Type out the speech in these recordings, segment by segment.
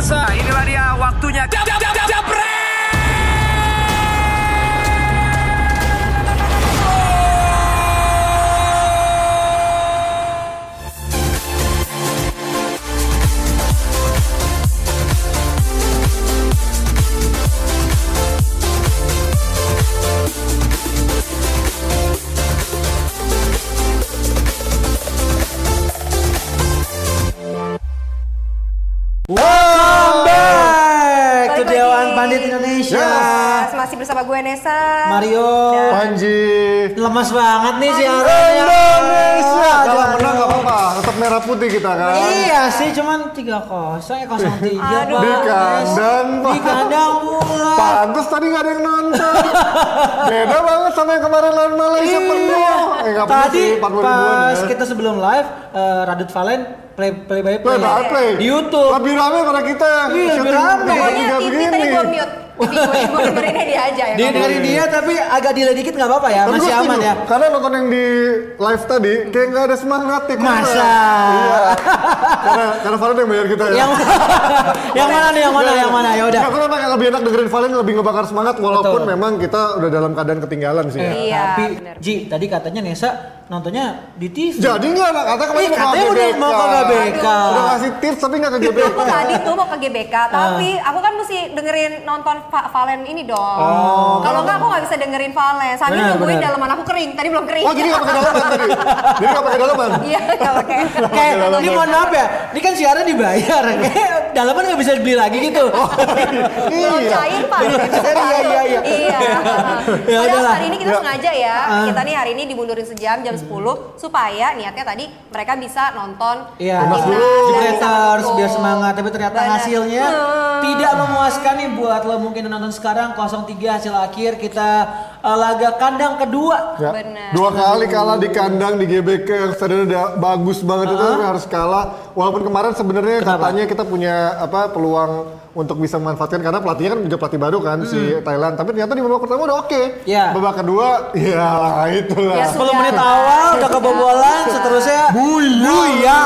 pemirsa, inilah dia waktunya. Jab, jab, Nesa. Mario. Panji. Lemas banget nih si Indonesia. Aduh, Kalau menang nggak apa-apa, tetap merah putih kita kan. Iya sih, cuman 3 kosong ya 03 Aduh. Di kandang, Pak. Di kandang pula. Pantes tadi nggak ada yang nonton. Beda banget sama yang kemarin lawan Malaysia penuh. Eh nggak penuh Iya. Tadi sih, 40 pas ribuan ya. kita sebelum live, eh, Radit Valen play play by Play play, by play. di YouTube. Lebih rame pada kita. Iya, lebih rame. Pokoknya tiga TV begini. tadi gue mute. TV gue, dengerinnya dia aja ya. Dia dengerin dia tapi agak delay dikit nggak apa-apa ya, Tapi masih aman ya. Karena nonton yang di live tadi kayak nggak ada semangat ya. Masa? Iya. karena karena Valen yang bayar kita ya. Yang yang mana nih yang mana yang mana ya udah. Karena emang yang lebih enak dengerin Valen lebih ngebakar semangat walaupun memang kita udah dalam keadaan ketinggalan sih. ya. Iya, Tapi bener. Ji, tadi katanya Nesa nontonnya di TV. Jadi nggak anak kata kemarin Ih, mau katanya ke udah GBK. mau ke GBK. Udah ngasih tips tapi nggak ke GBK. Aku tadi tuh mau ke GBK, tapi aku kan mesti dengerin nonton Va- Valen ini dong. Kalau nggak aku nggak bisa dengerin Valen. Sambil Benar, nungguin benar. dalaman aku kering. Tadi belum kering. Oh jadi nggak pakai dalaman tadi? Jadi nggak pakai dalaman? Iya, nggak pakai. Kayak ini mohon maaf ya, ini kan siaran dibayar. Kayak dalaman nggak bisa dibeli lagi gitu. Belum Iya. cair pak. Iya, iya, iya. Iya. Ya Padahal hari ini kita Ya. sengaja ya. Ah. Kita nih hari ini dimundurin sejam jam 10 supaya niatnya tadi mereka bisa nonton Iya, timnas dulu. biar semangat, tapi ternyata Benar. hasilnya Hmm. tidak memuaskan nih buat lo mungkin yang nonton sekarang 03 hasil akhir kita eh, laga kandang kedua. Ya. Benar. Dua kali kalah di kandang di GBK yang stadionnya udah bagus banget itu tapi harus kalah. Walaupun kemarin sebenarnya katanya kita punya apa peluang untuk bisa memanfaatkan karena pelatihnya kan juga pelatih baru kan si Thailand. Tapi ternyata di babak pertama udah oke. Iya. Babak kedua ya itulah. Ya, 10 Sudah. menit awal udah kebobolan, seterusnya Buya.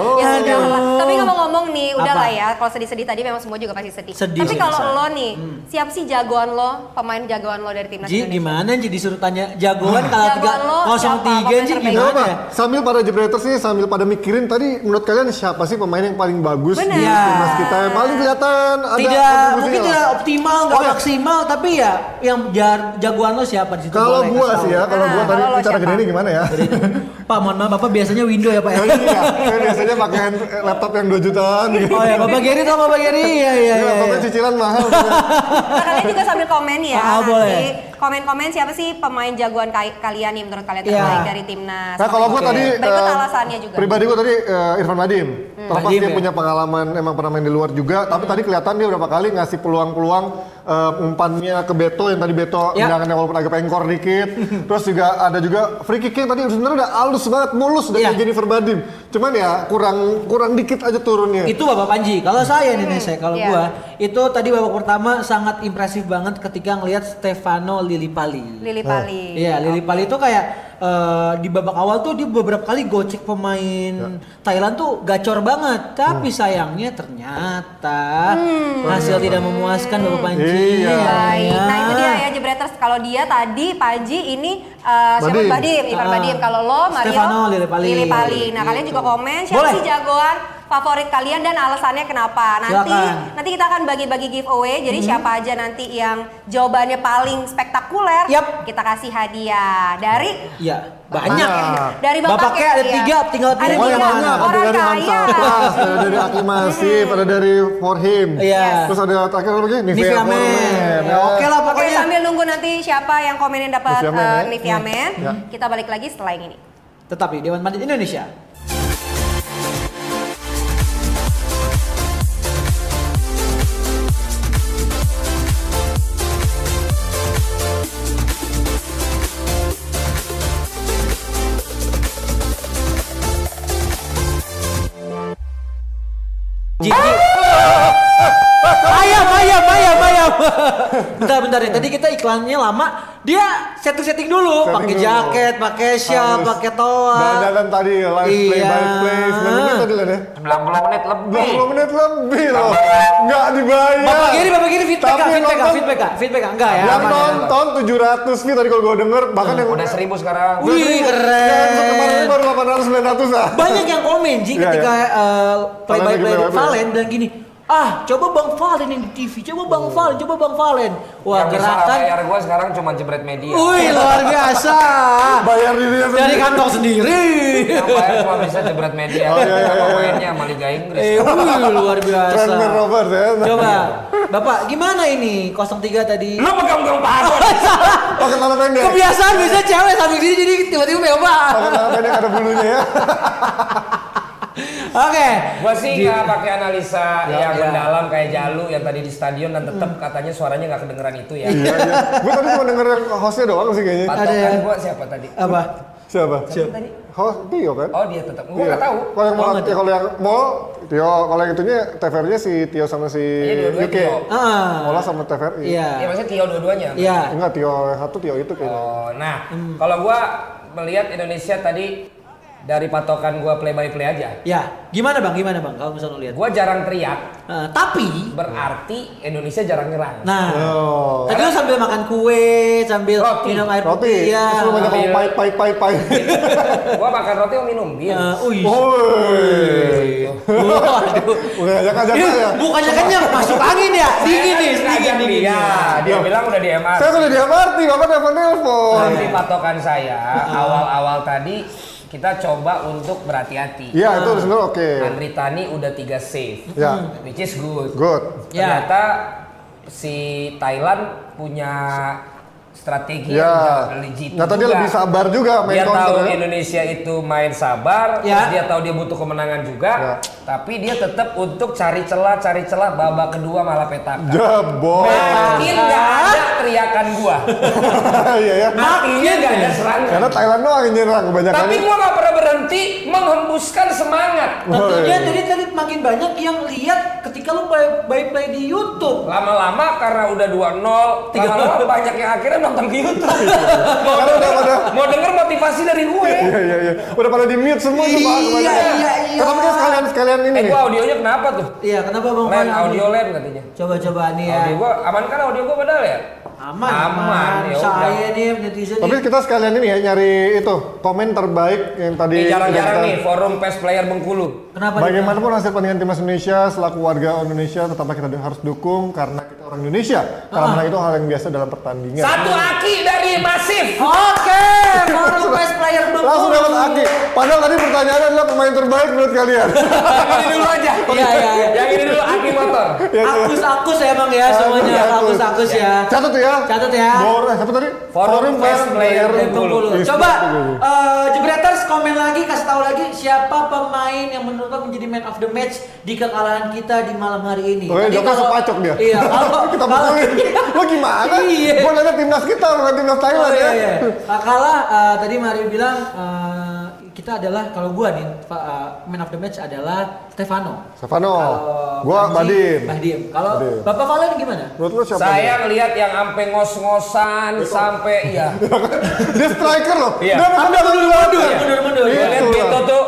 Oh. Ya sudah Aduh. Ngomong-ngomong nih, udah Apa? lah ya. Kalau sedih-sedih tadi memang semua juga pasti sedih. Sedih Tapi sih, kalau lo nih, siapa sih jagoan lo, pemain jagoan lo dari timnas Ji, Indonesia? gimana Ji disuruh tanya jagoan kalau tiga kosong tiga Ji terbaik. gimana ya? Sambil pada Jebreters nih, sambil pada mikirin tadi menurut kalian siapa sih pemain yang paling bagus Bener. di timnas kita yang paling kelihatan ada Tidak mungkin lah. tidak optimal, nggak maksimal, tapi ya yang jagoan lo siapa di situ? Kalau gua sih ya, kalau gua Ah, tadi bicara gede ini gimana ya? Pak, mohon maaf, Bapak biasanya window ya Pak ya? iya, biasanya pakai laptop yang 2 jutaan gitu. Oh ya, Bapak Geri tau Bapak Geri? Iya, iya, Ini iya. laptopnya iya. cicilan mahal. Nah, kalian juga sambil komen ya. Ah, nanti boleh. Komen-komen siapa sih pemain jagoan ka- kalian nih menurut kalian terbaik dari timnas. Nah kalau gua Oke. tadi Berikut eh, alasannya juga. Pribadi gua tadi eh, Irfan Madim. Terlepas Madim dia ya? punya pengalaman emang pernah main di luar juga, tapi tadi kelihatan dia berapa kali ngasih peluang-peluang eh, umpannya ke Beto yang tadi Beto tendangannya walaupun agak pengkor dikit. Terus juga ada juga free kick yang tadi sebenarnya udah halus banget, mulus dari Iya. Jennifer Badim. Cuman ya kurang kurang dikit aja turunnya. Itu Bapak Panji. Kalau saya nih, nih saya kalau Iya. gua itu tadi babak pertama sangat impresif banget ketika ngelihat Stefano Lillipali. Lili Pali. Iya, Lili Pali itu kayak eh, di babak awal tuh dia beberapa kali gocek pemain Thailand tuh gacor banget. Tapi sayangnya ternyata hasil tidak memuaskan Bapak Panji. Iya. Baik. Ya. Nah itu dia ya Jebreters. Kalau dia tadi Paji ini uh, siapa Badim. Badim, Ivan. Badim. Kalau lo Mario Stefano Lillipali. Lili Pali. Nah kalian juga komen siapa Boleh. sih jagoan favorit kalian dan alasannya kenapa. Nanti Silakan. Hmm. nanti kita akan bagi-bagi giveaway. Jadi siapa aja nanti yang jawabannya paling spektakuler, Yap. kita kasih hadiah dari Iya, banyak. Ah. dari Bapak Bapaknya ada ya. tiga, tinggal ada pilih. Oh yang tiga. banyak, ada Orang dari kaya. Hamsa Plus, ada dari Aklimasi, ada dari For Him. Iya. Terus ada terakhir apa lagi? Nivea Nivea Men. Ya, Oke lah Oke pokoknya. sambil nunggu nanti siapa yang komenin dapat Nivea Men, uh, ya. Nivea Men, Ya. kita balik lagi setelah yang ini. Tetap di Dewan Pandit Indonesia. Ayam, ayam, ayam, ayam. bentar, bentar ya. Tadi kita iklannya lama. dia setting-setting dulu, Setting pakai jaket, pakai Harus. pakai toa. Dan tadi live play Iya. by play 9 menit tadi lah deh. 90 menit lebih. 20 menit lebih loh. Nggak dibayar. Bapak Giri, Bapak Giri feedback Tapi yang Feedback nonton- Feedback kah? Feedback? Enggak ya? Yang aman ya? nonton 700 view tadi kalau gue denger bahkan yang Udah 1000 sekarang. Wih, keren. kemarin baru 800 900 lah. Banyak yang komen Ji Iya, ketika eh, play Valen by lagi play play by play. Valen bilang gini, ah coba Bang Valen yang di TV, coba Bang Valen, coba Bang Valen. Wah Yang bisa gerakan, bayar gua sekarang cuma jebret media. wih luar biasa. Bayar dirinya Dari sendiri. kantong sendiri. Yang bayar cuma bisa jebret media. Oh, iya, iya, iya. mainnya sama Liga Inggris. Eh, wih luar biasa. Trendman Robert ya. Coba, Bapak gimana ini 03 tadi? Lu pegang-pegang paha. Pakai tanah pendek. Kebiasaan biasanya cewek sambil sini jadi tiba-tiba mewah. Pakai tanah pendek ada bulunya ya. Oke. Gua sih nggak pakai analisa yang Ya. mendalam kayak Jalu yang tadi di stadion dan tetap katanya suaranya nggak kedengeran itu ya. Iya, iya. Gue tadi cuma denger yang hostnya doang sih kayaknya. Ada Patokan ya. gua siapa tadi? Apa? Siapa? Tadi? Host Tio kan? Oh dia tetap. Gua Iya. nggak tahu. Kalau yang mau, ya, kalau yang mall, Tio. Kalau yang itunya TVRI-nya si Tio sama si Iya. Tio. Ah. Mola sama TVRI. Iya. Ya maksudnya Tio dua-duanya. Iya. Enggak, Tio yang satu, Tio itu kayaknya. Oh, nah Hmm. kalau gua melihat Indonesia tadi dari patokan gua play by play aja. Ya, gimana Bang? Gimana Bang? Kalau misalnya lu lihat. Gua jarang teriak, Eh, tapi berarti Indonesia jarang nyerang. nah, Oh. tadi lu sambil makan kue, sambil Roti. minum air Roti, putih ya. terus lu banyak ngomong pai pai pai pai. gua makan roti mau minum bir. Wih. Woi. Waduh. Udah ajak-ajak Ini saya. bukannya kenyang, masuk angin ya. Dingin nih, Saya dingin ngajak dingin. dia. Dia bilang udah di MR. Saya udah di MRT, Bapak telepon-telepon. Tapi patokan saya awal-awal tadi kita coba untuk berhati-hati. Iya, itu sebenarnya oke. Andri Tani udah tiga save, Ya. which is good. Good. Ya. Ternyata si Thailand punya strategi Ya. yang dia juga. lebih sabar juga main dia counter tahu ya. Indonesia itu main sabar, Ya. dia tahu dia butuh kemenangan juga, Ya. tapi dia tetap untuk cari celah, cari celah babak kedua malah petaka. Jebol. Makin nggak ada teriakan gua, Iya ya. makinnya nggak ada serangan. Karena Thailand doang yang nyerang kebanyakan. Tapi gua nggak pernah berhenti menghembuskan semangat. Tentunya tadi tadi makin banyak yang lihat ketika lu play by play di YouTube. Lama-lama karena udah 2-0, lama-lama banyak yang akhirnya nonton ke YouTube. mau, Karena udah pada mau denger motivasi dari gue. Iya iya iya. Udah pada di mute semua tuh Pak. Iya, iya, iya. Tapi kan sekalian sekalian ini Eh nih. gua audionya kenapa tuh? Iya, kenapa Bang? Len, audio len katanya. Coba-coba nih ya. Audio gua aman kan audio gua padahal ya? Aman, Aman, aman. Ya Saya nih netizen Tapi kita sekalian ini ya nyari itu komen terbaik yang tadi. Ini jarang-jarang kita- nih forum PES player Bengkulu. Kenapa? Bagaimanapun hasil pertandingan timnas Indonesia selaku warga Indonesia tetaplah kita harus dukung karena kita orang Indonesia. Karena Ah. itu hal yang biasa dalam pertandingan. Satu aki dari Masif. Oke, forum best player Bengkulu. Langsung dapat Aki. Padahal tadi pertanyaannya adalah pemain terbaik menurut kalian. Yang ini dulu aja. Iya, iya, iya. Yang ini dulu aki motor. Akus-akus ya Bang ya semuanya. Akus-akus ya. Catat ya. Catat ya. Siapa tadi? Forum Best Player Dari Bengkulu. Coba eh, Jebreters komen lagi kasih tahu lagi siapa pemain yang menurut lo menjadi man of the match di kekalahan kita di malam hari ini. Oh, kalau- sepacok dia. Iya, kalau kita pukulin. Lo gimana? Iya. Nanya timnas kita bukan timnas Oh, Thailand iya, ya. iya. Nah, kalah eh, tadi Mario bilang eh, kita adalah kalau gua nih eh, man of the match adalah Stefano. Stefano. Kalau Gua Badim. Badim. Kalau. Bapak Valen gimana? Menurut lo siapa? Saya ngelihat yang sampai ngos-ngosan sampai iya. Dia striker loh. Iya. Dia mundur-mundur, Iya. mundur-mundur. Gua lihat Itulah. Beto tuh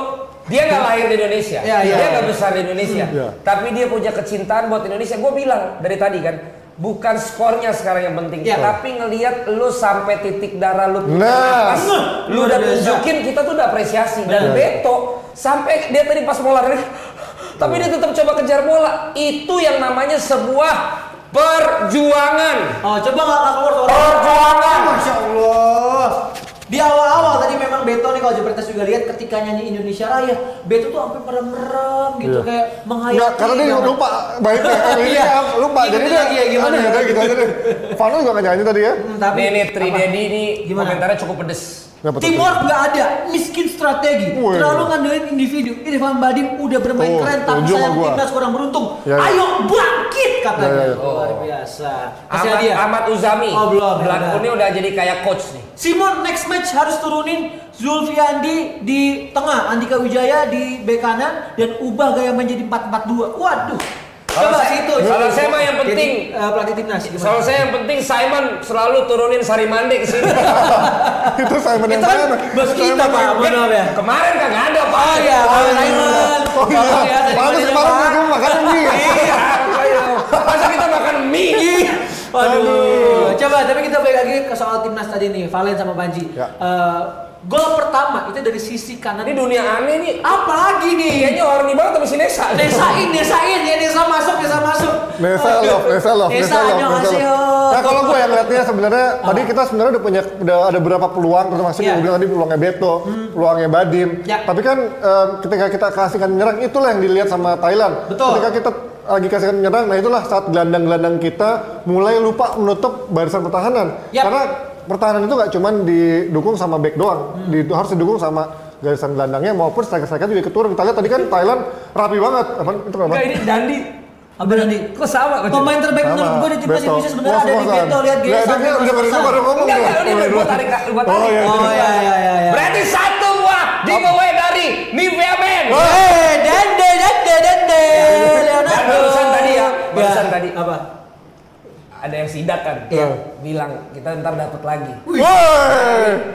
dia nggak lahir di Indonesia, Iya, iya. dia nggak besar di Indonesia, Iya. tapi dia punya kecintaan buat Indonesia. Gue bilang dari tadi kan, bukan skornya sekarang yang penting, Iya. tapi ngelihat lu sampai titik darah lu Nah. nafas, lu Luar udah tunjukin kita tuh udah apresiasi. Dan Beto sampai dia tadi pas mau lari, tapi dia tetap coba kejar bola. Itu yang namanya sebuah perjuangan. Oh, coba nggak keluar. Perjuangan. Masya Allah. Di awal-awal tadi memang Beto nih kalau Jepretas juga lihat ketika nyanyi Indonesia Raya, Beto tuh sampai merem-merem gitu Iya. kayak menghayati. Enggak, karena dia lupa baiknya. Ini Iya. lupa. Jadi Ikutin dia ya, gimana? Udah gitu aja deh. Vano juga nggak nyanyi tadi ya. Hmm, tapi Nih nih Tri apa? Dedi ini Gimana? komentarnya cukup pedes. Kenapa? Teamwork nggak ada, miskin strategi, terlalu ngandelin individu. Irfan Badim udah bermain Tuh, keren, tapi sayang gua. timnas kurang beruntung. Ya, ya. Ayo bangkit katanya. Ya, ya, ya. Luar biasa. Kasih Ahmad, hadiah. Ahmad Uzami. Oh, belum, ya ini udah jadi kayak coach nih. Simon next match harus turunin Zulfiandi di tengah, Andika Wijaya di bek kanan dan ubah gaya menjadi 4-4-2. Waduh. Kalau Coba saya- situ. kalau saya mah yang penting Jadi, eh, pelatih timnas? Soal saya yang penting Simon selalu turunin Sarimande ke sini. itu saya Itu kan bos kita Pak, maaf ya. Kemarin kagak ada Pak. Oh iya, Pak Simon. Oh iya, ya, mana kemarin gue makan mie ya. Iya. Masa kita makan mie? Waduh. Coba tapi kita balik lagi ke soal timnas tadi nih, Valen sama Panji. Ya. Eh, gol pertama itu dari sisi kanan. Ini dunia aneh nih. apa lagi nih? Kayaknya horny banget sama si Nesa. Desain, desain ya, desa masuk, desa masuk. Nesa love, Nesa love, Nesa, Nesa love, Nesa love. Nah kalau gue yang ngeliatnya sebenarnya tadi kita sebenarnya udah punya udah ada beberapa peluang termasuk Iya. yang bilang tadi peluangnya Beto, peluangnya Badim. Ya. Tapi kan em, ketika kita kasihkan menyerang itulah yang dilihat sama Thailand. Betul. Ketika kita lagi kasihkan menyerang, nah itulah saat gelandang-gelandang kita mulai lupa menutup barisan pertahanan. Yap. Karena pertahanan itu nggak cuma didukung sama back doang, Hmm. di- harus didukung sama garisan gelandangnya maupun striker-striker juga keturun. Kita lihat tadi kan Thailand rapi banget. Apa itu apa? Enggak ini Dandi. Apa nanti? Kok sama? Pemain terbaik Sama. menurut gue di timnas. Indonesia sebenarnya ada di. Beto. Lihat dia- sampai dia- dia baru- baru ngomong Enggak, ini Baru- buat tarik buat Oh tarik. iya. Oh iya iya iya. iya. Berarti satu buah giveaway dari Nivea Men. Ada yang sidak kan? Iya. Bilang kita ntar dapat lagi. Woi.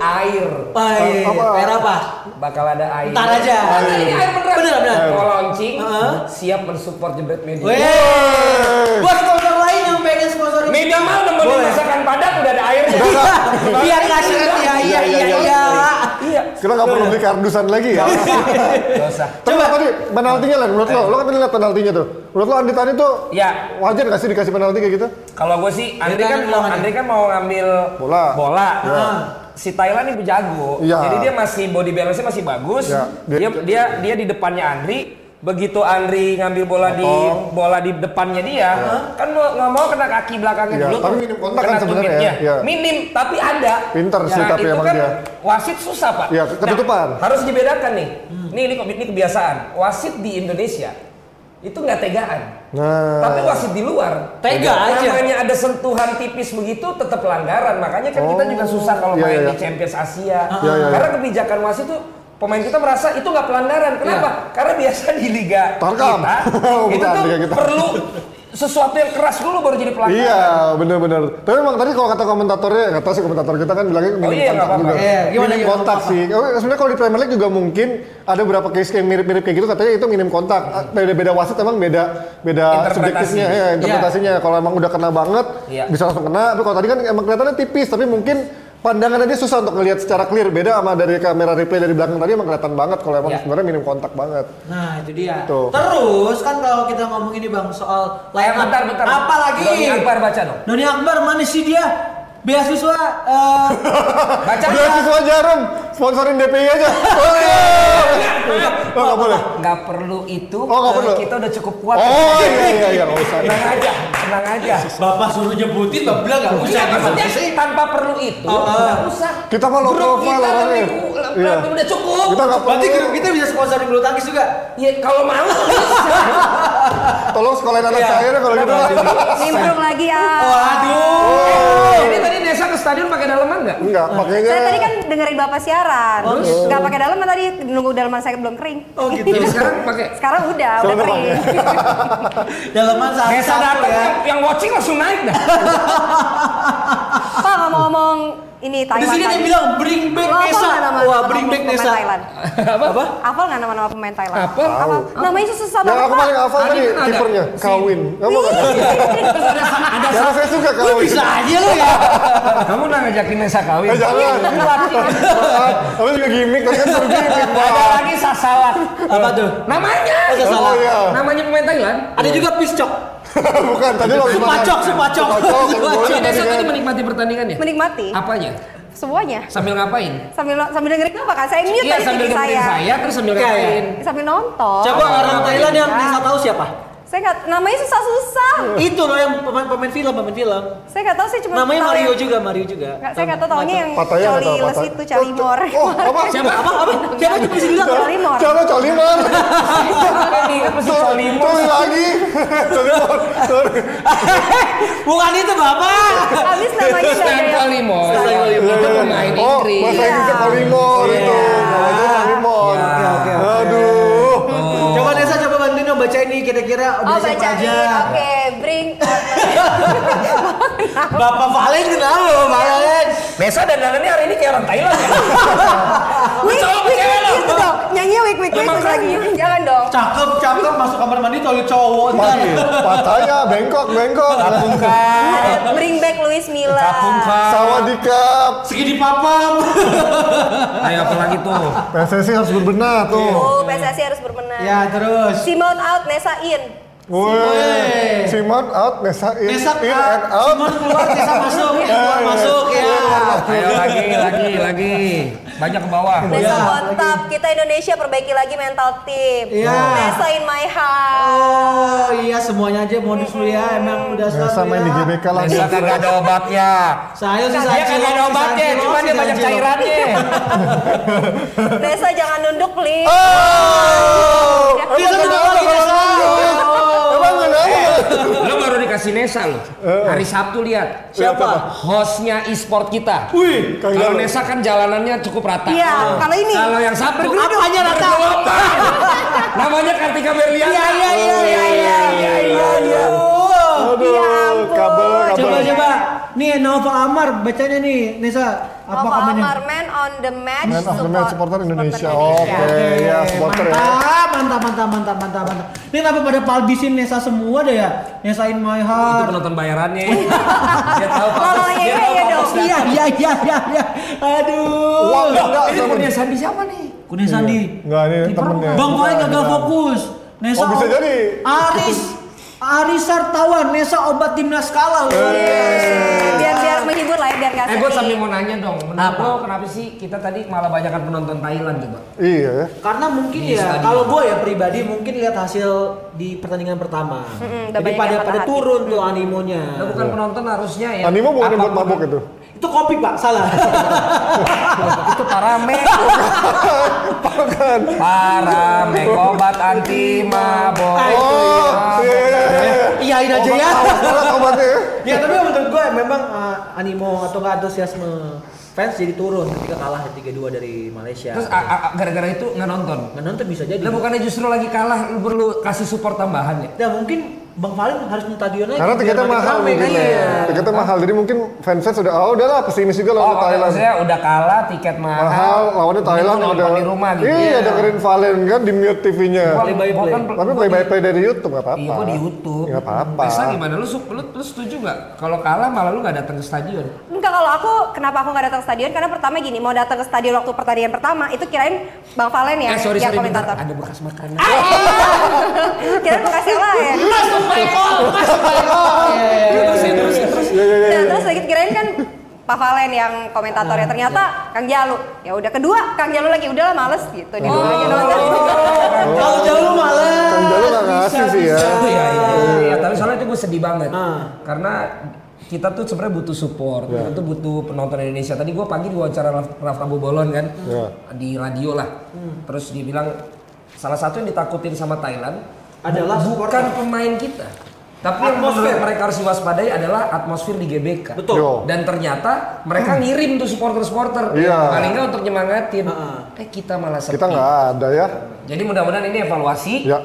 Air. Baik. Apa? Air apa? Bakal ada air. Ntar aja. Ada ini air beneran. Bener, bener. Mau launching, Heeh. siap mensupport jebret media. Weh. Buat sponsor lain yang pengen sponsorin kita. Minimal nemenin masakan padang udah ada airnya. Biar ngasih ya iya iya iya iya. Iya. Kita nggak perlu beli kardusan lagi ya. Gak usah. Coba tadi penaltinya lah menurut lo, lo kan tadi lihat penaltinya tuh. Menurut lo Andi Tani tuh Ya, wajar nggak sih dikasih penalti kayak gitu? kalau gue sih Andri kan kan mau. Andri kan mau ngambil Bola. bola. Ya. Si Thailand ini jago. Iya. Jadi dia masih body balance-nya masih bagus. Ya. Dia dia dia di depannya Andri. Begitu Andri ngambil bola di bola di depannya dia, kan mau nggak mau kena kaki belakangnya Iya, dulu. tapi minim kontak Kena kan sebenarnya tumitnya. ya, iya. Minim, tapi ada. Pinter sih tapi itu emang kan dia. wasit susah pak. Iya, ketutupan. Nah, harus dibedakan nih. Nih ini, ini kebiasaan. Wasit di Indonesia itu nggak tegaan. Nah. Tapi wasit di luar Tega aja. Namanya ada sentuhan tipis begitu tetap pelanggaran. Makanya kan kita Oh, juga susah kalau iya, main iya. di Champions Asia. Iya, iya, Karena kebijakan wasit tuh pemain kita merasa itu nggak pelanggaran. Kenapa? Karena biasa di liga Tarkam. kita itu tuh liga kita. perlu sesuatu yang keras dulu baru jadi pelanggaran. Iya, bener-bener. Tapi emang tadi kalau kata komentatornya, tahu sih komentator kita kan bilangnya minim Oh iya, kontak juga. Iya, gimana, minim kontak apa-apa. sih. Oh, Sebenarnya kalau di Premier League juga mungkin ada beberapa case yang mirip-mirip kayak gitu, katanya itu minim kontak. Beda-beda wasit emang beda beda subjektifnya, ya, interpretasinya. Kalau emang udah kena banget, Iya. bisa langsung kena. Tapi kalau tadi kan emang kelihatannya tipis, tapi mungkin pandangannya dia susah untuk ngelihat secara clear. Beda sama dari kamera replay dari belakang tadi emang kelihatan banget kalau emang Iya. sebenarnya minim kontak banget. Nah itu dia. Tuh. Terus kan kalau kita ngomongin nih bang soal Eh, bentar, bentar. Apa lagi? Doni Akbar baca dong. Doni Akbar mana sih dia? Beasiswa eh, Baca. Beasiswa Jarum, sponsorin DPI aja. Oh, iya. Oh, nggak boleh. Nggak perlu itu. Oh, nggak eh, perlu. Kita udah cukup kuat. Oh iya iya iya nggak usah. Bapak suruh nyebutin, Bapak bilang nggak usah. Iya, maksudnya sih? tanpa perlu itu, Oh, oh. nggak usah. Kita mah profile kita orangnya. Iya. udah cukup. Kita nggak Berarti perlu. grup kita bisa sponsorin bulu tangkis juga. Ya kalau mau bisa. Tolong sekolahin anak Iya. saya kalau gitu. Nimbrung lagi ya. Waduh. Jadi tadi Nesa ke stadion pakai daleman nggak? Enggak, pakainya. Saya tadi kan dengerin bapak siaran. Oh, Terus nggak pakai daleman tadi nunggu daleman saya belum kering. Oh gitu. Jadi sekarang pakai. Sekarang udah, udah kering. Dalaman satu Nesa datang ya. yang, yang watching langsung naik dah. Pak ngomong-ngomong ini Di Thailand sini dia bilang bring back Lo Nesa. nggak nama- Wah nama bring back pemain Nesa. Thailand? Apa? Hafal nggak nama-nama pemain Thailand? Hafal. Apa? Namanya susah Yang banget aku Pak. paling hafal Tadi kan kipernya, Kawin. Kamu nggak? Terus ada ada Karena saya suka Lu Kawin. bisa aja lu ya. kamu udah ngajakin Nesa kawin. Eh jangan. Kamu juga gimmick, tadi kan baru gimmick. Ada lagi sasalat. Apa tuh? Namanya. Ada salah. Oh iya. Namanya pemain Thailand. Ada juga piscok. Bukan, tadi lo gimana? Supacok, supacok. Supacok. Supacok. Jadi Nesa tadi menikmati pertandingannya. Menikmati Apanya? semuanya. Sambil ngapain? Sambil sambil dengerin apa kan? Saya mute Iya tadi sambil dengerin saya. saya terus sambil Iya, ngapain? Sambil nonton. Coba orang Thailand yang Iya. Nesa tahu siapa? Saya nggak namanya susah-susah. Itu loh yang pemain pemain film, pemain film. Saya nggak tahu sih cuma Namanya tahu Mario yang- juga, Mario juga. Nggak, saya nggak tahu taunya yang Pataya nggak Coli tahu, Les itu Calimor. Oh, apa? Siapa? Apa? Apa? Siapa coba bisa bilang? Calimor. Coba Colimon. Ini apa sih Solimo? Coba lagi. Colimon. Sorry. Bukan itu Bapak. Habis namanya Stan yang- Colimon. Stan Colimon. Itu pemain Oh, Inggris. bahasa Iya. Inggrisnya Colimon itu. Iya. Namanya oke, oke. Aduh. Baca ini kira-kira Oh bacain, aja. oke, bring. Bapak Valen kenapa Bapak Valen? Nesa dan Danani hari ini kayak orang Thailand ya. Wih, wih, cewek lo. gitu dong. Nyanyi wik wik wik terus lagi. Jangan dong. Cakep, cakep masuk kamar mandi toilet cowok ntar. Pagi, Pattaya, Bangkok, Bangkok. Ada bring back Luis Milla. Sawadikap. Segini papam. Ayo apa lagi tuh? PSSI harus berbenah tuh. Oh, PSSI harus berbenah. ya terus. Simon out, Nesa in. Woi, Simon out, Nesa in, in and out. Simon keluar, Nesa masuk, keluar masuk ya. Ayo lagi, lagi, lagi. Banyak ke bawah. Nesa Iya, mantap. Kita Indonesia perbaiki lagi mental tim. Iya. Nesa in my heart. Oh iya semuanya aja modus lu ya emang udah Nesa selalu main di ya. GBK lah. Nesa kagak ada obatnya. Saya sih Dia saya kagak ada obatnya, cuma dia banyak cairannya. Nesa jangan nunduk please. Oh, Kita nunggu lagi, kalau Nesa. nunduk? Emang kenapa? Nesa lo. Hari Sabtu lihat. Siapa? Hostnya e-sport kita. Wih, Kalau. Nesa kan jalanannya cukup rata. Iya, kalau ini Kalau yang Sabtu apanya rata? bergelombang. Namanya Kartika Berliana. Iya iya iya iya iya iya iya. iya. Aduh, Ya ampun. kabel, kabel. Coba coba. Nih Nova Amar bacanya nih Nesa. Apa Nova komennya? Amar man on the match. Man of the match supporter Indonesia. Oke, ya supporter ya. mantap, mantap, mantap, mantap, mantap, mantap. Ini kenapa pada palbisin Nesa semua deh ya? Nesain my Itu heart. penonton bayarannya. Dia tahu Pak. Oh, iya, Dia iya, tahu iya dong. Iya, iya, iya, iya, iya. Aduh. Uang enggak Ini punya Sandi siapa nih? Kuning Sandi. Enggak, ini temennya. Bang Valen gagal fokus. Nesa. Oh, bisa jadi. Aris. Aris Sartawan, Nesa obat timnas kalah loh. Biar biar menghibur lah ya, biar gak Eh gue sambil mau nanya dong, menurut lo kenapa sih kita tadi malah banyakan penonton Thailand coba? Iya ya. Karena mungkin Di ya, kalau gue ya pribadi mungkin lihat hasil di pertandingan pertama. Mm-mm, udah Jadi pada pada hati. turun tuh animonya. Lo bukan penonton harusnya ya. Animo bukan buat mabuk itu. Itu kopi pak, salah. Itu parame. Parame obat anti mabok. Ah, itu Oh, iya iya iya. Iyain aja ya. Banget obatnya ya. ya tapi menurut gue memang uh, animo atau nggak antusiasme fans jadi turun ketika kalah 3-2 dari Malaysia. Terus gara-gara itu nggak nonton. nggak nonton bisa jadi. Lah bukannya justru lagi kalah, lu perlu kasih support tambahan ya? Ya mungkin Bang Valen harus minta stadion lagi. Karena tiketnya mahal rame, mungkin ya. Iya. Tiketnya mahal, jadi mungkin fans-fans sudah, oh udahlah pesimis juga Oh, lawan kalau Thailand. maksudnya udah kalah, tiket mahal. Mahal, lawannya Thailand udah. di rumah gitu. Iya, dengerin Valen kan di mute TV-nya. Play by Gua play. kan- Tapi play by play dari YouTube nggak apa-apa. Iya, gua di YouTube. Nggak apa-apa. Nesa gimana? Lu, lu, lu setuju nggak? Kalau kalah malah lu nggak datang ke stadion? Enggak kalau aku kenapa aku nggak datang ke stadion karena pertama gini mau datang ke stadion waktu pertandingan pertama itu kirain Bang Valen ya eh sorry yang sorry komentator. ada bekas makanan. kirain mau kasih lain. Terus terus terus. Iya, iya, iya. Dan terus sedikit kirain kan Pak Valen yang komentatornya ternyata Kang Jalu. Ya udah kedua Kang Jalu lagi udahlah males gitu di rumah aja nonton. Kalau jauh lu malah. Kang Jalu nggak ngasih sih ya. Iya, iya, iya, iya. Tapi soalnya itu gue sedih banget. Ah. Karena kita tuh sebenarnya butuh support, kita tuh butuh penonton Indonesia. Tadi gue pagi diwawancara Raf, Raf Rabu Bolon kan Iya. di radio lah. Terus dia bilang salah satu yang ditakutin sama Thailand Adalah bu- bukan pemain kita, tapi yang Atmosfer. mereka harus diwaspadai adalah atmosfer di GBK. Betul. Yo. Dan ternyata mereka ngirim tuh supporter-supporter, Iya. paling nggak untuk nyemangatin. Ah. Eh kita malah sepi. Kita nggak ada ya. Jadi mudah-mudahan ini evaluasi Ya.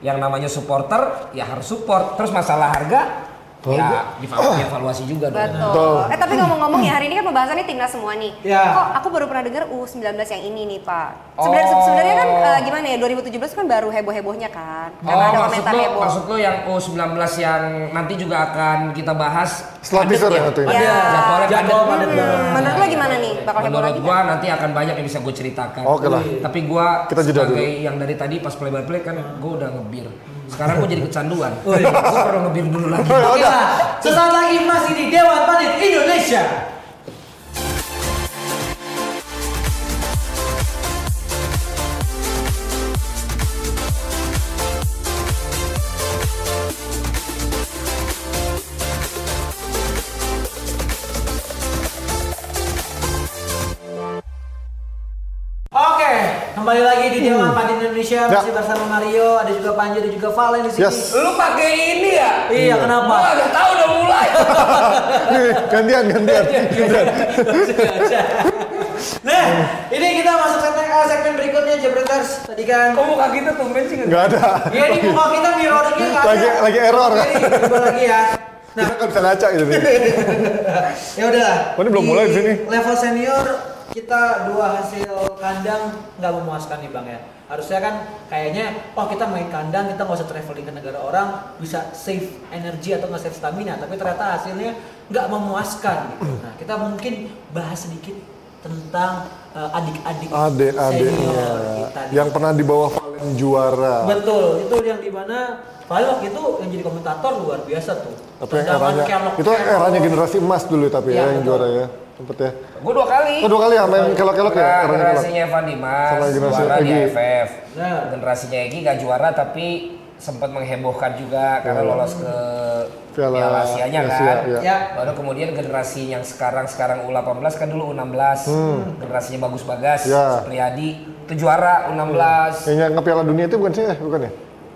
yang namanya supporter ya harus support terus masalah harga ya diva- dievaluasi juga dong Betul. Eh tapi ngomong-ngomong ya hari ini kan pembahasannya timnas semua nih. Ya. Kok aku baru pernah dengar U19 yang ini nih Pak. Sebenarnya Oh. sebenarnya kan eh, gimana ya 2017 kan baru heboh-hebohnya kan. Karena Oh ada maksud komentar lo, heboh. maksud lo yang U19 yang nanti juga akan kita bahas Setelah teaser ya itu ya? Iya. Jadwalnya Jadwal banget. Hmm, menurut lo gimana nih? Bakal heboh Menurut lagi gua kan? nanti akan banyak yang bisa gue ceritakan. Oke lah. Tapi gua Kita sebagai yang dari tadi pas play by play kan gua udah ngebir. Sekarang gua jadi kecanduan. Oh, iya. gua perlu ngebir dulu lagi. Oke lah, sesaat lagi masih di Dewan Panit Indonesia. Kembali lagi di Dewan Panit Indonesia Ya. masih bersama Mario, ada juga Panji, ada juga Valen di sini. Yes. Lu pakai ini ya? Iya, kenapa? Gua udah tahu udah mulai. Nih, gantian, gantian. gantian. Nah, ini kita masuk segmen, eh, segmen berikutnya Jebreters. Tadi kan Kok muka kita tumben sih nggak? Ada. Iya ini muka kita mirroringnya nggak Lagi- ada. lagi error, kan? nih, coba lagi ya. Nah, Kita nggak bisa ngaca gitu nih. ya udah. Oh, ini belum mulai di sini. Level senior kita dua hasil kandang nggak memuaskan nih bang ya. Harusnya kan kayaknya, oh kita main kandang kita nggak usah traveling ke negara orang, bisa save energi atau nggak save stamina. Tapi ternyata hasilnya nggak memuaskan. Gitu. Nah kita mungkin bahas sedikit tentang eh, adik-adik Adik-adiknya senior kita. nih. yang pernah di bawah Valen juara. Betul, itu yang di mana Paling waktu itu yang jadi komentator luar biasa tuh. Tapi eranya kelok- itu eranya generasi emas dulu tapi Iya, ya yang betul. juara ya. Sempet ya. Gue dua kali. Oh, dua kali ya main kelok-kelok ya? Nah, generasinya Evan Dimas, Sama generasi juara di Egy. AFF. Nah. Generasinya Egy gak juara tapi sempat menghebohkan juga karena lolos ke Piala Piala Asia-nya Asia, kan. iya. Ya. Lalu kemudian generasi yang sekarang sekarang U18 kan dulu U16. Generasinya Bagus Bagas, Hmm. Ya. Supriyadi itu juara U16. Yang yang ke Piala Dunia itu bukan sih? Eh, bukan ya?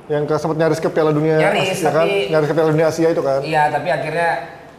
Yang ke, sempat nyaris ke Piala Dunia Nyaris, Asia kan? tapi- Nyaris ke Piala Dunia Asia itu kan? Iya, tapi akhirnya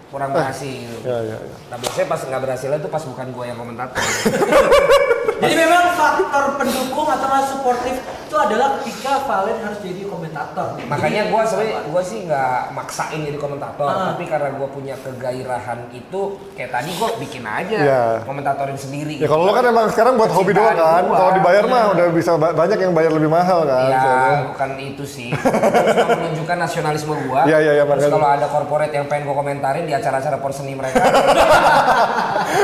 kurang berhasil. Ya, ya, ya. Nah biasanya pas nggak berhasil itu pas bukan gue yang komentator. Jadi memang faktor pendukung atau nggak suportif itu adalah ketika Valen harus jadi komentator. Makanya gue sebenarnya gue sih nggak maksain jadi komentator, Ah. tapi karena gue punya kegairahan itu kayak tadi gue bikin aja Iya. komentatorin sendiri. Ya kalau lo kan emang sekarang buat hobi doang kan? Kalau dibayar mah udah bisa ba- banyak yang bayar lebih mahal kan? Iya, soalnya. bukan itu sih. Cuma menunjukkan nasionalisme gua. Iya, iya, iya, kalau ada corporate yang pengen gua komentarin di acara-acara porseni mereka,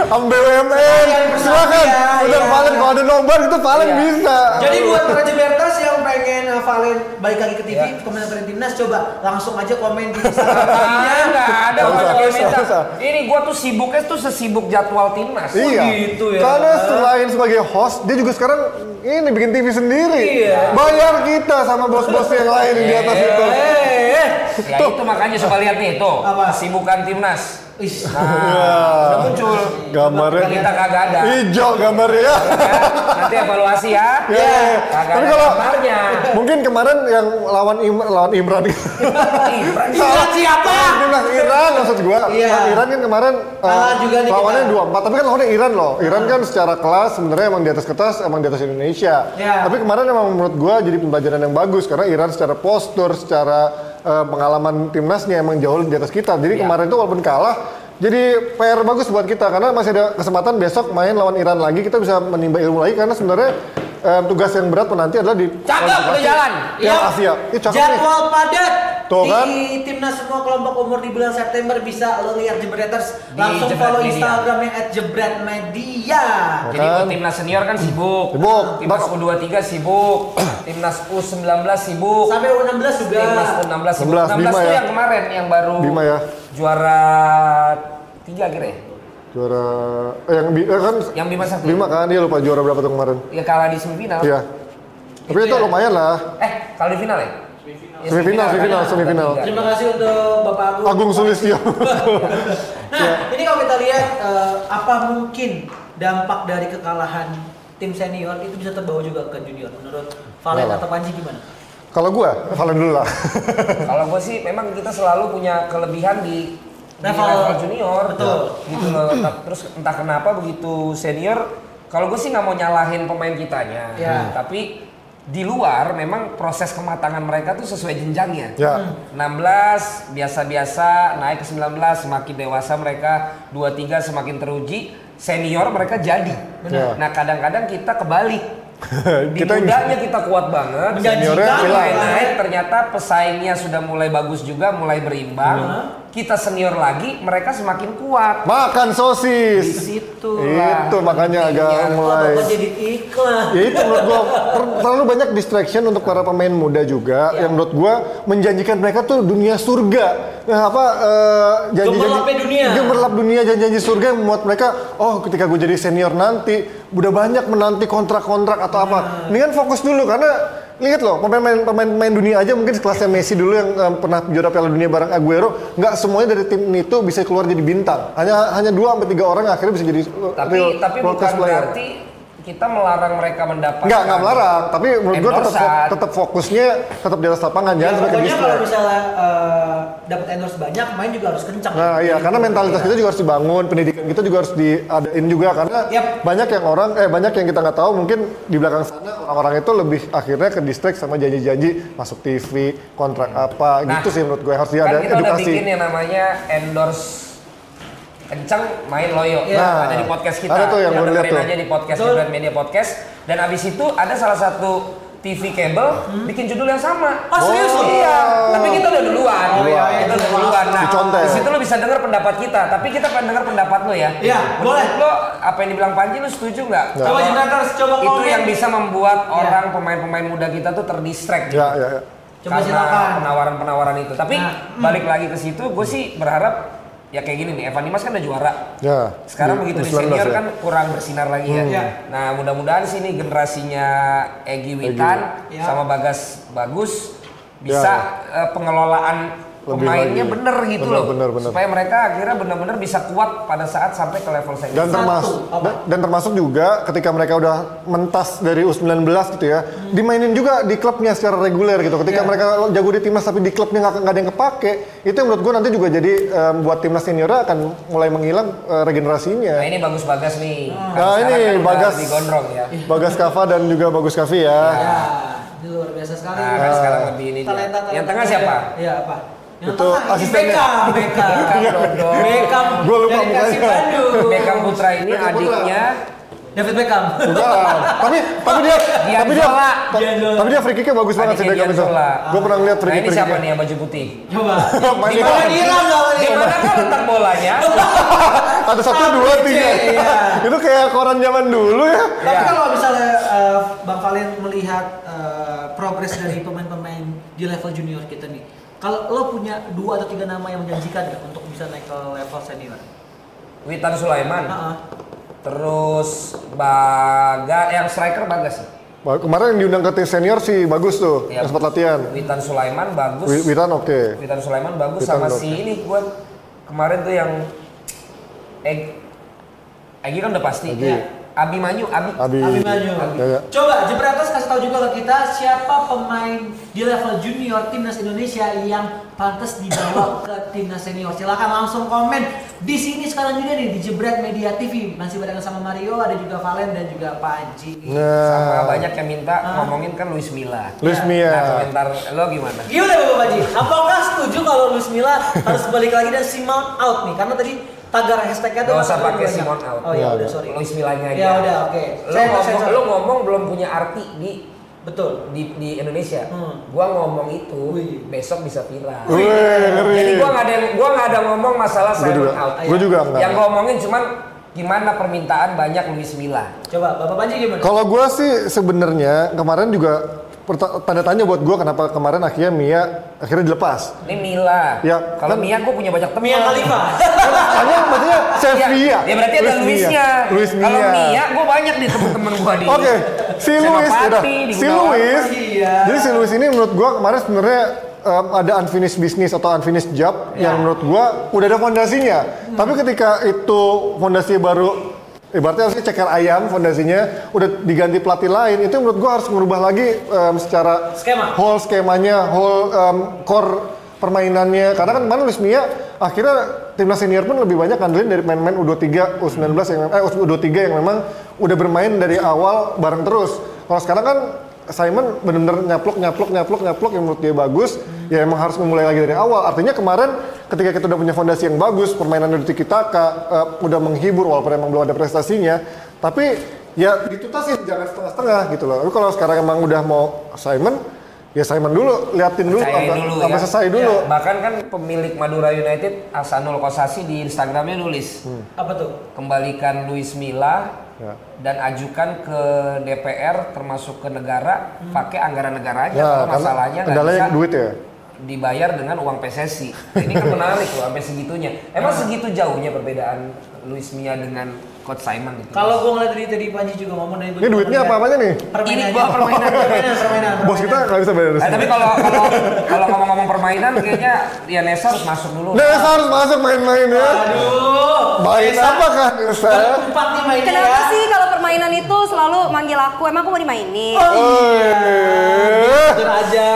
Am BUMN, silakan. ya, Udah iya. Valen kalau ada nobar itu Valen Iya. bisa. Jadi buat para Jebertas yang pengen uh, Valen balik lagi ke TV, Ya. komentarin timnas, coba langsung aja komen di ah, Instagram. nggak ada orang usah. Ini gua tuh sibuknya tuh sesibuk jadwal timnas. Iya. gitu ya. Karena selain sebagai host, dia juga sekarang ini bikin TV sendiri. Iya. Bayar kita sama bos-bos yang lain di atas Iya. itu. Eh, Ya itu makanya coba lihat nih tuh. Apa? Kesibukan timnas. Ih, Nah, Iya. muncul. Gambarnya Kita kagak ada. hijau gambarnya ya. Ya, nanti evaluasi ya. Iya, iya. Kagak Tapi kalau- gambarnya. Mungkin kemarin yang lawan Im lawan Imran Imran siapa? Timnas Iran maksud gua. Iya. Lawan Iran kan kemarin Kalah juga nih lawannya dua empat, tapi kan lawannya Iran loh. Iran kan secara kelas sebenarnya emang di atas kertas, emang di atas Indonesia. Iya. Tapi kemarin emang menurut gua jadi pembelajaran yang bagus karena Iran secara postur, secara eh, pengalaman timnasnya emang jauh di atas kita. Jadi Iya. kemarin itu walaupun kalah jadi PR bagus buat kita karena masih ada kesempatan besok main lawan Iran lagi kita bisa menimba ilmu lagi karena sebenarnya eh, tugas yang berat menanti adalah di Cakep, udah jalan. Yang Asia. Ini cakep nih. Iya. Jadwal padat Tuh di kan? timnas semua kelompok umur di bulan September bisa lo lihat Jebreters langsung Jebret follow Media. Instagramnya @jebretmedia. Jadi Kan? untuk timnas senior kan sibuk. Sibuk. Timnas Bak- U23 sibuk. timnas U19 sibuk. Sampai U16 juga. Timnas U16 sibuk. 16, 16 Bima tuh ya. yang kemarin yang baru Bima ya. juara tiga kira ya? Juara eh, yang eh, kan Yang Bima Sakti. lima kan dia lupa juara berapa tuh kemarin. Ya kalah di semifinal. Iya. Tapi itu, Itu ya. lumayan lah. Eh, kalah di final ya? Ya, Semifinal, kan? semifinal, semifinal. Terima kasih untuk Bapak Agung. Agung Sulistyo. Nah, ini kalau kita lihat eh, apa mungkin dampak dari kekalahan tim senior itu bisa terbawa juga ke junior menurut Valen atau Panji gimana? Kalau gua, Valen dulu lah. Kalau gue sih memang kita selalu punya kelebihan di Level- level junior, Betul. Gitu loh. Terus entah kenapa begitu senior, kalau gue sih nggak mau nyalahin pemain kitanya, Ya. tapi di luar memang proses kematangan mereka tuh sesuai jenjangnya. ya. 16 biasa-biasa naik ke 19 semakin dewasa mereka 23 semakin teruji senior mereka jadi. Benar. Nah kadang-kadang kita kebalik. Di Kita mudanya kita kuat banget. Seniornya mulai naik ternyata pesaingnya sudah mulai bagus juga mulai berimbang. Iya. Kita senior lagi mereka semakin kuat. Makan Di sosis. situ Itu makanya agak mulai. Bapak jadi iklan. Ya itu menurut gua ter- terlalu banyak distraction untuk para pemain muda juga Ya. yang menurut gua menjanjikan mereka tuh dunia surga. Nah, apa eh, janji-janji Gemerlapnya dunia. gemerlap dunia janji-janji surga yang membuat mereka oh ketika gue jadi senior nanti udah banyak menanti kontrak-kontrak atau apa. Ini kan fokus dulu karena lihat loh pemain pemain pemain dunia aja mungkin sekelasnya Messi dulu yang eh, pernah juara Piala Dunia bareng Aguero nggak semuanya dari tim itu bisa keluar jadi bintang. Hanya hanya dua sampai tiga orang akhirnya bisa jadi Tapi real tapi bukan player. berarti kita melarang mereka mendapatkan Enggak, enggak melarang, tapi menurut gue tetap tetap fokusnya tetap di atas lapangan Ya, jangan sampai ke kalau misalnya eh, dapat endorse banyak, main juga harus kencang. Nah iya, karena mentalitas kita juga harus dibangun, pendidikan kita juga harus diadain juga karena Yap. banyak yang orang, eh banyak yang kita nggak tahu mungkin di belakang sana orang-orang itu lebih akhirnya ke distract sama janji-janji masuk TV, kontrak apa, Nah, gitu sih menurut gue harus dia kan ada kita udah edukasi. bikin yang namanya endorse kencang main loyo Nah, ada di podcast kita ada tuh yang gue dengerin tuh. aja di podcast Betul. Jebret Media Podcast dan abis itu ada salah satu TV kabel bikin judul yang sama. Oh, serius Oh. Iya, tapi kita udah duluan. Oh, iya, iya, kita udah iya. duluan. Nah, Dicontek. di situ lo bisa dengar pendapat kita, tapi kita pengen dengar pendapat lo ya. Iya, boleh. Lo apa yang dibilang Panji lo setuju nggak? Coba Jembraters, coba Itu komen. yang bisa membuat Iya. orang pemain-pemain muda kita tuh terdistract. gitu Ya, ya, ya. Coba karena silakan. penawaran-penawaran itu. Tapi Nah, balik lagi ke situ, gue sih berharap ya kayak gini nih. Evan Dimas kan udah juara. Ya. Sekarang begitu di 19 senior ya. kan kurang bersinar lagi ya. Hmm. Iya. Nah mudah-mudahan sih ini generasinya Egi Witan Iya. sama Bagas bagus Ya, bisa eh, pengelolaan Lebih pemainnya lagi. bener gitu Bener, loh. bener, bener. Supaya mereka akhirnya benar-benar bisa kuat pada saat sampai ke level senior. Dan termasuk dan, dan termasuk juga ketika mereka udah mentas dari U19 gitu ya, dimainin juga di klubnya secara reguler gitu. Ketika Iya. mereka jago di timnas tapi di klubnya nggak ada yang kepake, itu yang menurut gue nanti juga jadi em, buat timnas senior akan mulai menghilang eh, regenerasinya. Nah ini bagus Bagas nih. Kan Nah, ini kan Bagas. digondrong ya. Bagas Kava dan juga Bagus Kavi ya. Ya, ini luar biasa sekali. Nah, kan sekarang lebih ini. Talenta, talenta Yang tengah siapa? Iya, apa? Itu ini asistennya. Beckham. Beckham, Dodo. Beckham. Gua lupa dari mukanya. Beckham Putra ini adiknya David Beckham. Bukan. tapi tapi dia tapi dia Gianzola. tapi dia free kicknya bagus banget sih Beckham itu. Gue pernah ngeliat free Nah kick ini free siapa nih yang baju putih? Coba. Di mana di- Iran mana kan letak bolanya? Ada satu dua tiga. Iya. itu kayak koran zaman dulu ya. Tapi Iya. kalau misalnya eh, Bang Valen melihat eh, progres dari pemain-pemain di level junior kita nih, kalau lo punya dua atau tiga nama yang menjanjikan nggak untuk bisa naik ke level senior? Witan Sulaiman. Heeh. Terus Baga yang striker Bagas. sih. Kemarin yang diundang ke tim senior sih bagus tuh, Iya. yang sempat latihan. Witan Sulaiman bagus. Wi- Witan oke. Witan Sulaiman bagus Witan sama si ini gue kemarin tuh yang Eg Egi kan udah pasti. Egi. Ya. Abi Manyu, Abi. Abi. Abimanyu. Ya, ya. Coba Jebratas kasih tahu juga ke kita siapa pemain di level junior timnas Indonesia yang pantas dibawa ke timnas senior. Silakan langsung komen di sini sekarang juga nih di Jebret Media TV. Masih barengan sama Mario, ada juga Valen dan juga Panji. Sama Nah, banyak yang minta Ah. ngomongin kan Luis Milla. Luis Ya. Mia. Nah, komentar lo gimana? Gimana Bapak Panji? Apakah setuju kalau Luis Milla harus balik lagi dan Simon out nih? Karena tadi tagar hashtagnya tuh Gak usah pakai. Simon out. Oh iya Ya, udah ya. sorry. Luis Millanya aja. Ya udah oke. Lo Saya ngomong, lo ngomong belum punya arti di Betul. di, di Indonesia. Hmm. Gua ngomong itu Wih. besok bisa viral. Wih, ngeri. Jadi gua nggak ada gua nggak ada ngomong masalah Gua Simon juga, out. gua juga enggak. Yang gua ngomongin cuman gimana permintaan banyak Luis Milla. Coba Bapak Panji gimana? Kalau gue sih sebenarnya kemarin juga tanda tanya buat gue kenapa kemarin akhirnya Mia akhirnya dilepas. Ini Milla. Ya, Kalau kan- Mia gua punya banyak teman. Mia Khalifa. Hanya maksudnya Sevilla. Ya, ya berarti ada Luis Mia. Luisnya. Luis Mia. Kalau Mia, gue banyak di temen-temen gue di. Oke, si Luis udah. Si. Luis. Iya. Jadi si Luis ini menurut gua kemarin sebenarnya em, ada unfinished business atau unfinished job Ya. yang menurut gua udah ada fondasinya. Hmm. Tapi ketika itu fondasinya baru ibaratnya harusnya ceker ayam fondasinya udah diganti pelatih lain itu menurut gua harus merubah lagi em, secara Skema. whole skemanya, whole em, core permainannya karena kan kemarin Luis Mia akhirnya timnas senior pun lebih banyak ngandelin dari pemain-pemain U23, U19 yang eh U23 yang memang udah bermain dari awal bareng terus. Kalau sekarang kan Simon benar-benar nyaplok nyaplok nyaplok nyaplok yang menurut dia bagus ya emang harus memulai lagi dari awal. Artinya kemarin ketika kita udah punya fondasi yang bagus, permainan dari Tiki Taka eh, udah menghibur walaupun emang belum ada prestasinya, tapi ya ditutasin jangan setengah-setengah gitu loh. Tapi kalau sekarang emang udah mau Simon ya Simon dulu, liatin dulu sampai dulu sampai ya. selesai dulu. Ya, bahkan kan pemilik Madura United Asanul Kosasi di Instagramnya nulis Apa tuh? kembalikan Luis Milla Ya. dan ajukan ke DPR termasuk ke negara pakai anggaran negara aja Ya, kalau masalahnya nggak kendalanya bisa duit ya. dibayar dengan uang PSSI. Ini kan menarik loh sampai segitunya. Emang segitu jauhnya perbedaan Luis Milla dengan Coach Simon gitu. Kalau gua ngeliat dari tadi Panji juga ngomong dari Ini duitnya apa apanya nih? Permainan Ini aja. gua permainan. permainan, permainan. Bos kita nggak bisa bayar. Eh, tapi kalau kalau kalau ngomong-ngomong permainan kayaknya ya Nesa harus masuk dulu. Nesa harus masuk main-main ya. Aduh. Main Nesa, apa kan Nesa? Empat nih mainnya Kenapa ya. sih kalau permainan itu selalu manggil aku, emang aku mau dimainin. Oh iya. Eh, Jujur aja.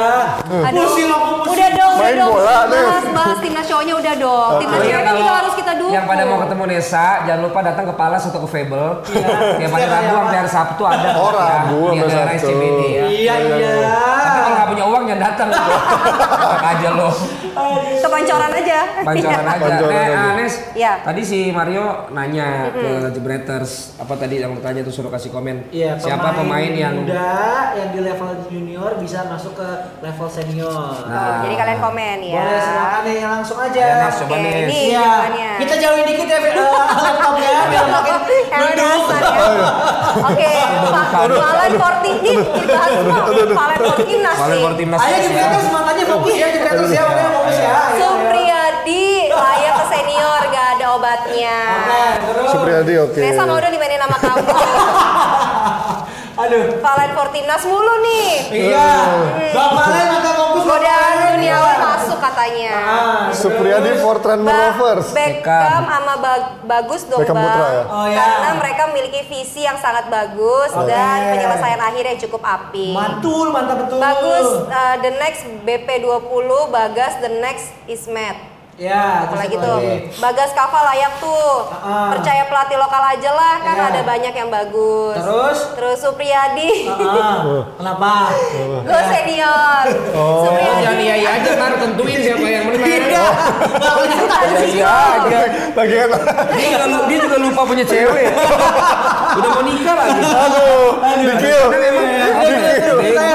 Aduh, Pusing aku, pusing. udah dong, udah Main dong. bahas, bahas timnas cowoknya udah dong. Timnas Iya, kan kalau juga harus kita. Yang pada mau ketemu Nesa, jangan lupa datang ke Palas atau ke Fable. Yang pada Rabu hari sampai hari Sabtu ada. Oh, Rabu sampai Sabtu. Ya. Iya iya. Tapi kalau nggak punya uang jangan datang. Aja lo. Kepancoran aja. Pancoran aja. Pancoran eh, aja. Anes, Iya. tadi si Mario nanya ke Jebreters apa tadi yang lu tanya tuh suruh kasih komen. Iya, Siapa pemain yang muda yang di level junior bisa masuk ke level senior. Oh, jadi kalian komen ya. Boleh silakan nih langsung aja. Coba Oke, Nes. ini Iya. Kita jauhin dikit ya eh, laptopnya biar makin mendung. ya. Oke, Pak Valen Forti ini dibahas. Valen Forti timnas Valen nih. for timnas. Ayo ya. Jepreters semangatnya fokus ya Jepreters ya, makanya fokus ya. Supriyadi layak ke senior gak ada obatnya. Terus. Supriyadi oke. Nesa mau dong dimainin sama kamu. Aduh. Valen for timnas mulu nih. Iya. Bang Valen maka fokus Godaan duniawan katanya. Ah, Supriyadi for Trend Ba- Rovers. Beckham sama Ba- bagus dong Beckham bang. Putra ya? Oh, ya. Karena mereka memiliki visi yang sangat bagus Oke. dan penyelesaian akhir yang cukup apik. Mantul, mantap betul. Bagus, uh, the next BP20, Bagas the next Ismet. Ya, Apalagi tuh, lagi? Bagas Kava layak tuh. Ah. Percaya pelatih lokal aja lah, kan Ya. ada banyak yang bagus. Terus? Terus Supriyadi, Ah, kenapa? lo senior. Oh, Supriyadi. jangan iya iya aja ntar tentuin siapa yang menang. Iya. Kelihatan Iya aja. Bagian Dia dia juga lupa punya cewek. Udah mau nikah lagi. aduh, Dikil. Bego.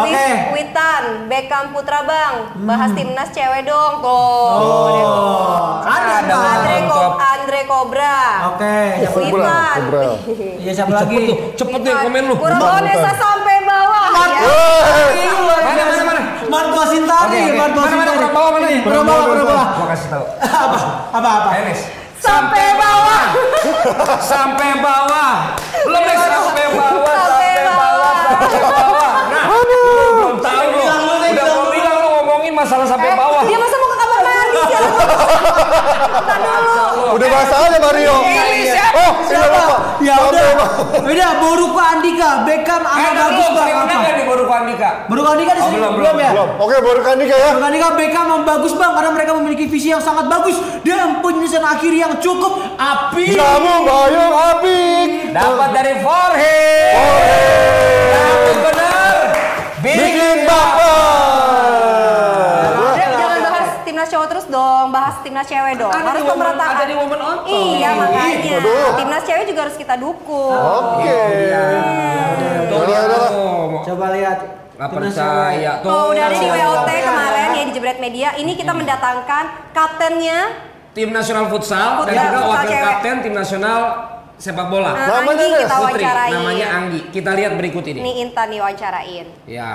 Iya, iya, iya. Oke. Lis Witan, Beckham Putra Bang, bahas timnas cewek dong tuh. Oh, ada Ada. Andre, Ko. Andre Cobra. Oke, siapa lagi? Kobra, Witan. Iya, siapa lagi? Cepet nih komen lu. Kurabonesa sampai bawah. Ya. Woi, Mana mana mana. Martua Sintari, oke. Martua Mana, mana, Sintari. bawah mana? Nih, bawah, orang bawah. Gua kasih tahu. Apa? Apa apa? Nes. Sampai bawah. Sampai bawah. Bawah. Sampai bawah. Sampai bawah. Nah, lu belum tahu lu. Bilang lu, Nes, Udah bilang mau lu. bilang lu ngomongin masalah sampai Eh, bawah. Dia masa mau ke kamar mandi sih? Dulu. udah bahasa aja Mario. Pilih siapa? Oh, iya lupa. Ya udah. bawah. Udah, Boruko Andika, Beckham Eh, sama udah bagus bang Tadi apa? udah di baru Andika. Boruko Andika di Oh, sini belum, belum ya? Belum. Oke, baru kan Nika ya. Boruko Andika, Beckham sama bagus bang karena mereka memiliki visi yang sangat bagus dan penyelesaian akhir yang cukup api. Jamu Bayung Apik. Dapat dari forehead. Dapat benar. Bikin bapak. Jangan jangan bahas timnas cowok terus dong, bahas timnas cewek dong. Ada Harus pemerataan. ada di woman on top. Iya makanya. Aduh. Timnas cewek juga harus kita dukung. Oke. Tuh dia Udah, udah. tuh. Coba lihat. Nggak Timnas percaya tuh. Oh, udah ada di WOT Iya. kemarin ya di Jebret Media. Ini kita mendatangkan kaptennya Tim nasional futsal dan Futsal, juga futsal wakil cewek. kapten tim nasional sepak bola. Nah, Namanya Anggi kita Putri, wawancarain. namanya Anggi. Kita lihat berikut ini. Nih Intan nih wawancarain. Ya.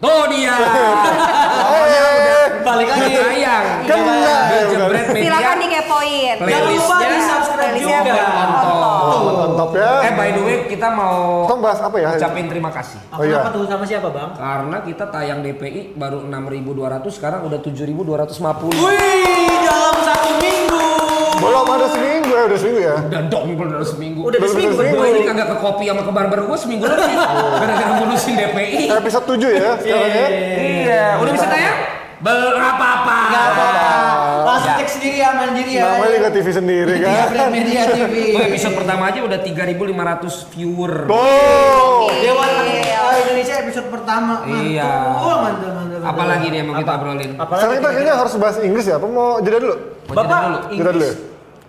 Tuh dia. Eh, Balik lagi. Sayang. Kena. Di Jebret Media. Silakan dikepoin. Jangan lupa di subscribe juga. Mantap ya. Eh by the way kita mau Kita bahas apa ya? ucapin terima kasih. Oh, Oh, iya. Kenapa tuh sama siapa bang? Karena kita tayang DPI baru 6.200 sekarang udah 7.250. Wih, dalam satu minggu. Belum ada seminggu ya, udah seminggu ya. Udah dong baru seminggu. Udah seminggu. seminggu. Gue ini kagak ke kopi sama ke barber gue seminggu lebih. Gara-gara ngurusin DPI. Episode 7 ya sekarang ya. Iya, udah bisa tayang? Berapa apa? Gak apa-apa. Langsung Ya. cek sendiri ya mandiri ya. Namanya juga TV sendiri Iya, kan. Media TV. Oh, episode pertama aja udah 3.500 viewer. Oh. Dewan Indonesia episode pertama. Iya. Oh, mantap, mantap. mantap. Apalagi nih yang mau kita obrolin? Apalagi Sekarang kita kayaknya harus bahas Inggris ya. Apa mau jeda dulu? Bapak, jeda dulu. Jeda dulu ya.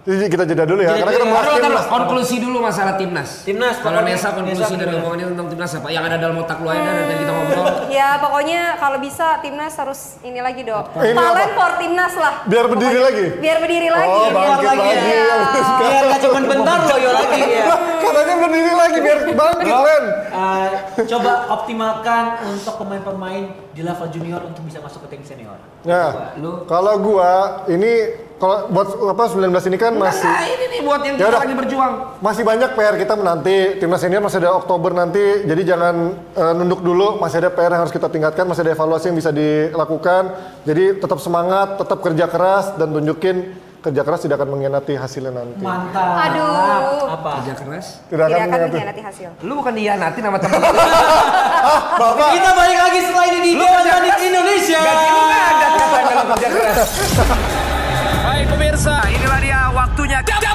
Jadi kita jeda dulu ya. Karena kita bahas Taruh, taruh. timnas. Konklusi dulu masalah timnas. Timnas, Kalau. Nesa konklusi dari omongannya tentang timnas apa? Yang ada dalam otak lu aja tadi kita ngobrol. Ya pokoknya kalau bisa timnas harus ini lagi dok. Ini Talent apa? for timnas lah. Biar berdiri Pokoknya. lagi? Biar berdiri lagi. Oh, biar bangkit lagi ya. Iya. Biar gak cuma bentar loyo lagi ya. Katanya berdiri lagi biar bangkit Len. Uh, coba optimalkan untuk pemain-pemain di level junior untuk bisa masuk ke tim senior. Nah, kalau gua ini kalau buat apa 19 ini kan masih Nah, ini nih buat yang Ya kita lagi berjuang. masih banyak PR kita menanti timnas senior masih ada Oktober nanti jadi jangan eh, nunduk dulu masih ada PR yang harus kita tingkatkan masih ada evaluasi yang bisa dilakukan jadi tetap semangat tetap kerja keras dan tunjukin kerja keras tidak akan mengkhianati hasilnya nanti. Mantap. Aduh. Apa? Kerja keras. Tidak Tidak akan akan mengkhianati. hasil. Lu bukan dihianati nama temen lu. Bapak, Kita balik lagi setelah ini di Indonesia. Gaji lu nggak ada kerja keras. Pemirsa, inilah dia waktunya. Jab,